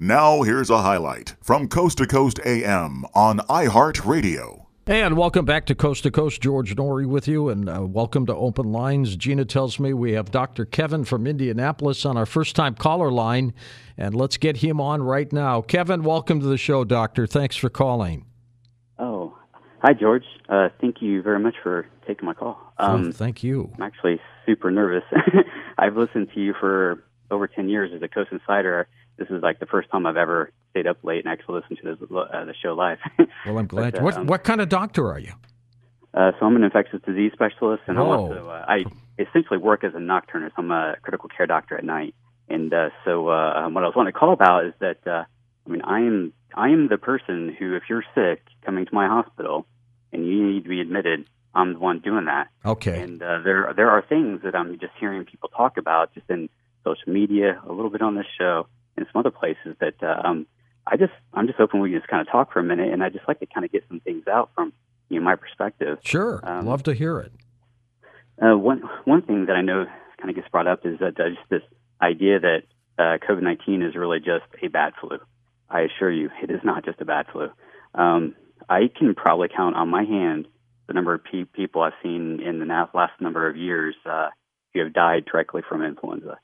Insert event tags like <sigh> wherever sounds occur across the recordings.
Now, here's a highlight from Coast to Coast AM on iHeartRadio. Hey and welcome back to Coast to Coast. George Noory with you, and uh, welcome to Open Lines. Gina tells me we have Dr. Kevin from Indianapolis on our first time caller line, and let's get him on right now. Kevin, welcome to the show, Doctor. Thanks for calling. Oh, hi, George. Uh, thank you very much for taking my call. Um, oh, thank you. I'm actually super nervous. <laughs> I've listened to you for over 10 years as a Coast Insider. This is like the first time I've ever stayed up late and actually listened to this, uh, the show live. <laughs> well, I'm glad. but, uh, what, um, what kind of doctor are you? Uh, so I'm an infectious disease specialist, and oh. Also, uh, I essentially work as a nocturnist. I'm a critical care doctor at night. And uh, so uh, um, what I was wanting to call about is that, uh, I mean, I am, I am the person who, if you're sick, coming to my hospital and you need to be admitted, I'm the one doing that. Okay. And uh, there there are things that I'm just hearing people talk about, just in social media, a little bit on this show, and some other places that uh, um, I just I'm just hoping we can just kind of talk for a minute, and I just like to kind of get some things out from you know my perspective. Sure, um, love to hear it. Uh, one one thing that I know kind of gets brought up is that uh, just this idea that uh, COVID nineteen is really just a bad flu. I assure you, it is not just a bad flu. Um, I can probably count on my hand the number of pe- people I've seen in the last number of years uh, who have died directly from influenza.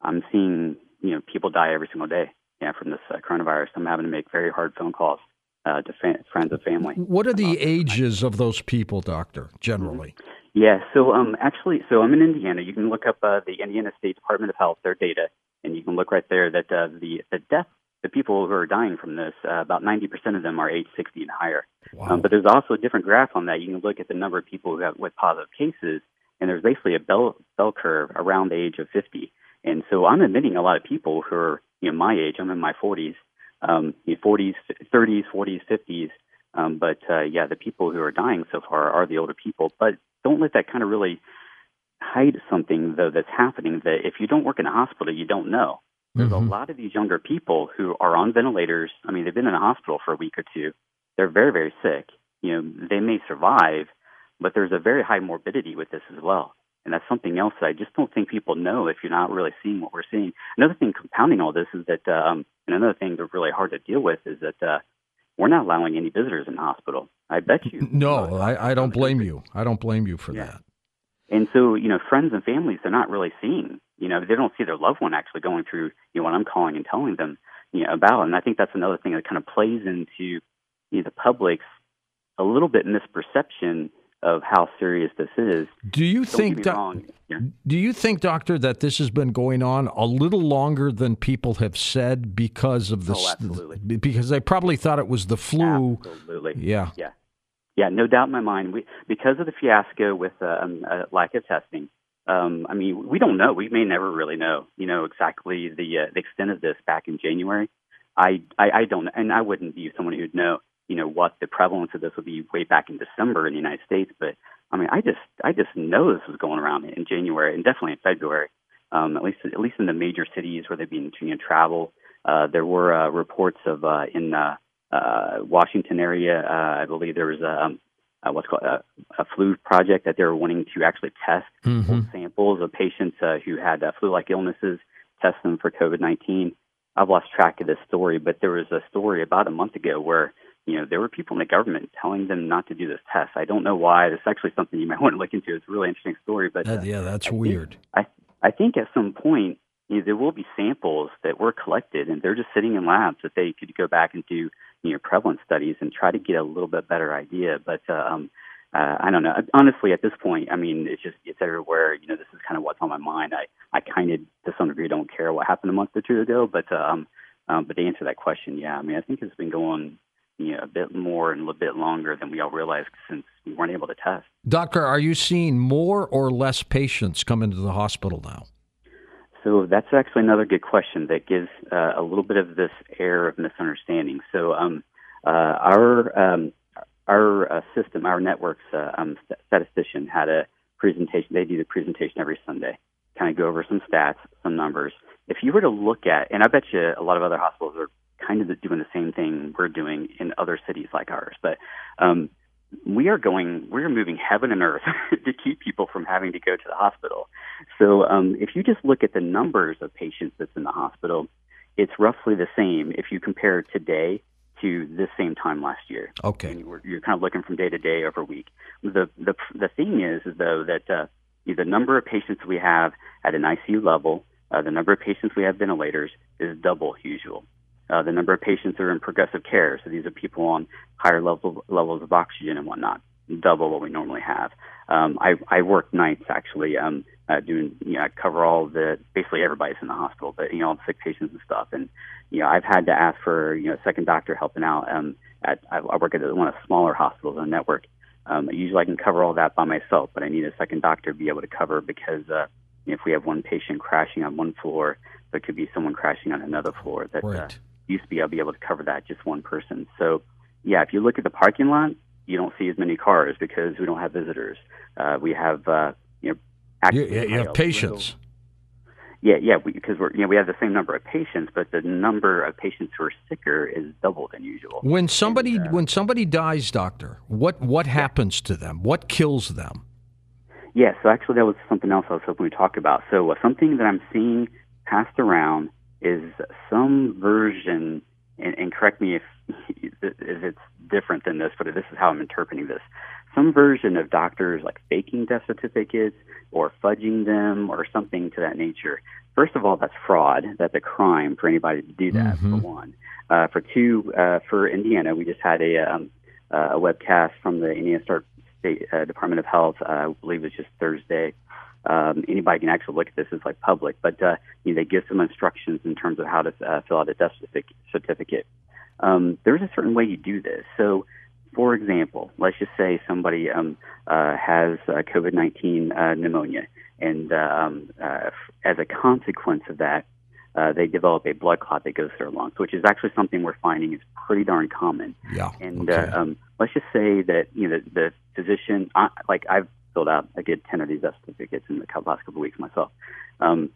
I'm seeing you know people die every single day yeah, from this uh, coronavirus. I'm having to make very hard phone calls uh, to fa- friends and family. What are the ages of those people, doctor? Generally. Mm-hmm. Yeah, so um, actually, so I'm in Indiana. You can look up uh, the Indiana State Department of Health, their data, and you can look right there that uh, the the death the people who are dying from this, uh, about 90% of them are age 60 and higher. Wow. Um, but there's also a different graph on that. You can look at the number of people who have with positive cases, and there's basically a bell bell curve around the age of 50. And so I'm admitting a lot of people who are you know my age. I'm in my 40s, um, you know, 40s, 30s, 40s, 50s. Um, but uh, yeah, the people who are dying so far are the older people. But don't let that kind of really hide something though that's happening. That if you don't work in a hospital, you don't know. There's mm-hmm. a lot of these younger people who are on ventilators. I mean, they've been in a hospital for a week or two. They're very, very sick. You know, they may survive, but there's a very high morbidity with this as well. And that's something else that I just don't think people know if you're not really seeing what we're seeing. Another thing compounding all this is that, um, and another thing that's really hard to deal with is that uh, we're not allowing any visitors in the hospital. I bet you. <laughs> No, I, I don't blame you. I don't blame you for yeah. that. And so, you know, friends and families, they're not really seeing you know, they don't see their loved one actually going through, you know, what I'm calling and telling them, you know, about. And I think that's another thing that kind of plays into you know, the public's a little bit misperception of how serious this is. Do you don't think do- yeah. Do you think doctor that this has been going on a little longer than people have said because of this oh, absolutely. because they probably thought it was the flu. Absolutely. Yeah. Yeah. Yeah, no doubt in my mind. We because of the fiasco with uh, um, uh, lack of testing, um, I mean, we don't know. We may never really know, you know, exactly the, uh, the extent of this back in January. I, I, I don't, and I wouldn't be someone who'd know, you know, what the prevalence of this would be way back in December in the United States. But I mean, I just, I just know this was going around in January and definitely in February. Um, at least, at least in the major cities where they've been you know, travel. Uh, there were uh, reports of uh, in uh, uh, Washington area. Uh, I believe there was um, uh, what's called a, a, flu project that they were wanting to actually test mm-hmm. samples of patients uh, who had uh, flu-like illnesses, test them for COVID-19. I've lost track of this story, but there was a story about a month ago where you know there were people in the government telling them not to do this test. I don't know why. This is actually something you might <laughs> want to look into. It's a really interesting story, but uh, yeah, that's I weird. Think, I I think at some point you know, there will be samples that were collected, and they're just sitting in labs that they could go back and do you know prevalence studies and try to get a little bit better idea. But uh, um, uh, I don't know. Honestly, at this point, I mean, it's just it's everywhere. You know, this is kind of what's on my mind. I I kind of to some degree don't care what happened a month or two ago, but um, um, but to answer that question, yeah, I mean, I think it's been going you know, a bit more and a little bit longer than we all realized since we weren't able to test. Doctor, are you seeing more or less patients come into the hospital now? So that's actually another good question that gives uh, a little bit of this air of misunderstanding. So um, uh, our um, our uh, system, our network's uh, um, statistician had a presentation. They do the presentation every Sunday, kind of go over some stats, some numbers. If you were to look at, and I bet you a lot of other hospitals are kind of doing the same thing we're doing in other cities like ours, but um, we are going, we are moving heaven and earth <laughs> to keep people from having to go to the hospital. So um, if you just look at the numbers of patients that's in the hospital, it's roughly the same if you compare today to this same time last year. Okay. And you're, you're kind of looking from day to day over week. The the the thing is, is though that uh, the number of patients we have at an ICU level, uh, the number of patients we have ventilators is double usual. Uh, the number of patients that are in progressive care, so these are people on higher level levels of oxygen and whatnot, double what we normally have. Um, I, I work nights actually, um, uh, doing you know, I cover all the basically everybody's in the hospital, but you know all the sick patients and stuff, and you know I've had to ask for you know a second doctor helping out. Um, at I, I work at one of the smaller hospitals on the network. Um, usually I can cover all that by myself, but I need a second doctor to be able to cover because uh, if we have one patient crashing on one floor, there could be someone crashing on another floor. That uh, right. uh, used to be I'll be able to cover that just one person. So yeah, if you look at the parking lot, you don't see as many cars because we don't have visitors. Uh, we have uh, you know you, you have patients. Yeah, yeah, because we, are you know we have the same number of patients, but the number of patients who are sicker is double than usual. When somebody and, uh, when somebody dies, doctor, what what yeah. happens to them? What kills them? Yeah, so actually that was something else I was hoping we talk about. So uh, something that I'm seeing passed around is some version, and, and correct me if if it's different than this, but this is how I'm interpreting this. Some version of doctors like faking death certificates or fudging them or something to that nature. First of all, that's fraud. That's a crime for anybody to do that. Mm-hmm. For one, uh, for two, uh, for Indiana, we just had a um, uh, a webcast from the Indiana State uh, Department of Health. Uh, I believe it was just Thursday. Um, anybody can actually look at this; it's like public, but uh, you know, they give some instructions in terms of how to uh, fill out a death certificate. Um, there's a certain way you do this. So for example, let's just say somebody um, uh, has uh, COVID 19 uh, pneumonia, and um, uh, as a consequence of that, uh, they develop a blood clot that goes through their lungs, which is actually something we're finding is pretty darn common. Yeah. And okay. uh, um, let's just say that you know the, the physician, I, like I've filled out, I did ten of these certificates in the last couple of weeks myself. Um,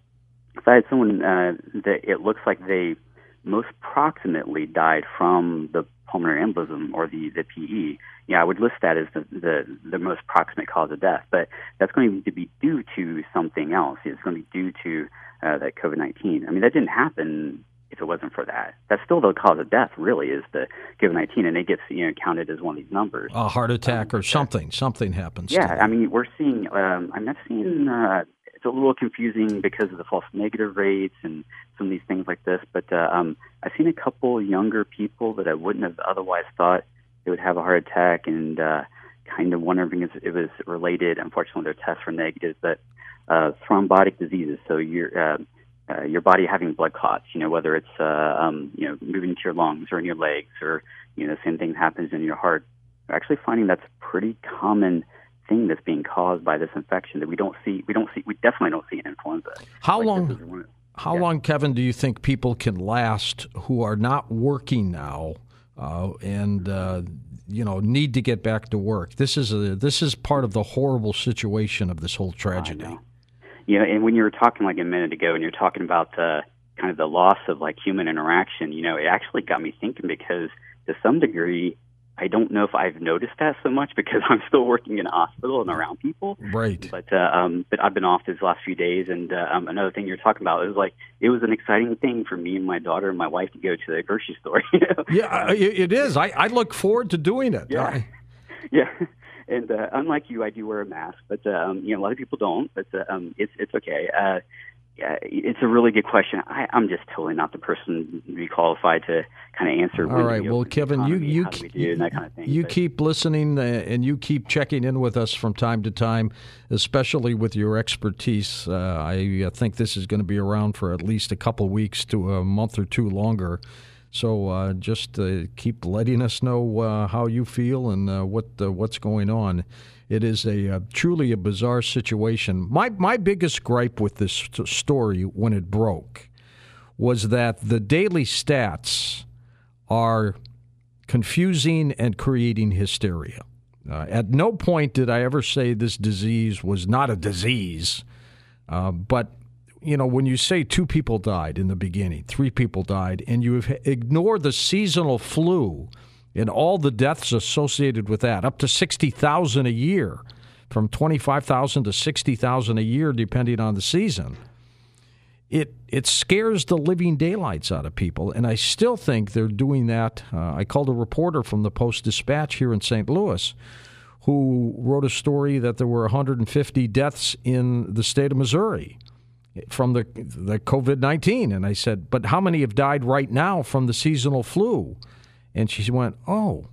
if I had someone uh, that it looks like they most proximately died from the pulmonary embolism or the, the PE, yeah, I would list that as the, the, the most proximate cause of death. But that's going to be due to something else. It's going to be due to uh, that COVID 19. I mean, that didn't happen if it wasn't for that. That's still the cause of death, really, is the COVID 19, and it gets you know counted as one of these numbers. A heart attack um, or something. Something happens. Yeah, I mean, we're seeing. Um, I'm not seeing. Uh, it's a little confusing because of the false negative rates and some of these things like this. But uh, um, I've seen a couple younger people that I wouldn't have otherwise thought they would have a heart attack, and uh, kind of wondering if it was related. Unfortunately, their tests were negative, but uh, thrombotic diseases. So your uh, uh, your body having blood clots. You know, whether it's uh, um, you know moving to your lungs or in your legs, or you know, the same thing happens in your heart. We're actually finding that's a pretty common thing that's being caused by this infection that we don't see. We don't see. We definitely don't see in influenza. How like long? How yeah. long, Kevin, do you think people can last who are not working now uh, and uh, you know need to get back to work? This is a this is part of the horrible situation of this whole tragedy. You know, and when you were talking like a minute ago, and you're talking about the kind of the loss of like human interaction, you know, it actually got me thinking because to some degree, I don't know if I've noticed that so much <laughs> because I'm still working in a hospital and around people. Right. But uh, um, but I've been off these last few days, and uh, um, another thing you're talking about is like it was an exciting thing for me and my daughter and my wife to go to the grocery store. <laughs> You know? Yeah, it is. I, I look forward to doing it. Yeah. I... <laughs> Yeah. And uh, unlike you, I do wear a mask, but uh, um, you know a lot of people don't. But uh, um, it's it's okay. Uh, yeah, it's a really good question. I, I'm just totally not the person to be qualified to kind of answer. All right, well, Kevin, economy, you you you, kind of you keep listening uh, and you keep checking in with us from time to time, especially with your expertise. Uh, I think this is going to be around for at least a couple weeks to a month or two longer. So uh, just uh, keep letting us know uh, how you feel and uh, what what's going on. It is a uh, truly a bizarre situation. My my biggest gripe with this story when it broke was that the daily stats are confusing and creating hysteria. Uh, at no point did I ever say this disease was not a disease, uh, but you know, when you say two people died in the beginning, three people died, and you ignore the seasonal flu and all the deaths associated with that, up to 60,000 a year, from 25,000 to 60,000 a year, depending on the season. it it scares the living daylights out of people, and I still think they're doing that. Uh, I called a reporter from the Post Dispatch here in St. Louis, who wrote a story that there were 150 deaths in the state of Missouri from the the COVID 19, and I said, but how many have died right now from the seasonal flu? And she went, oh.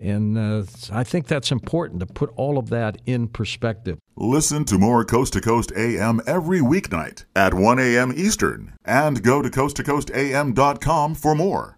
And uh, I think that's important to put all of that in perspective. Listen to more Coast to Coast AM every weeknight at 1 a.m. Eastern and go to coasttocoastam.com for more.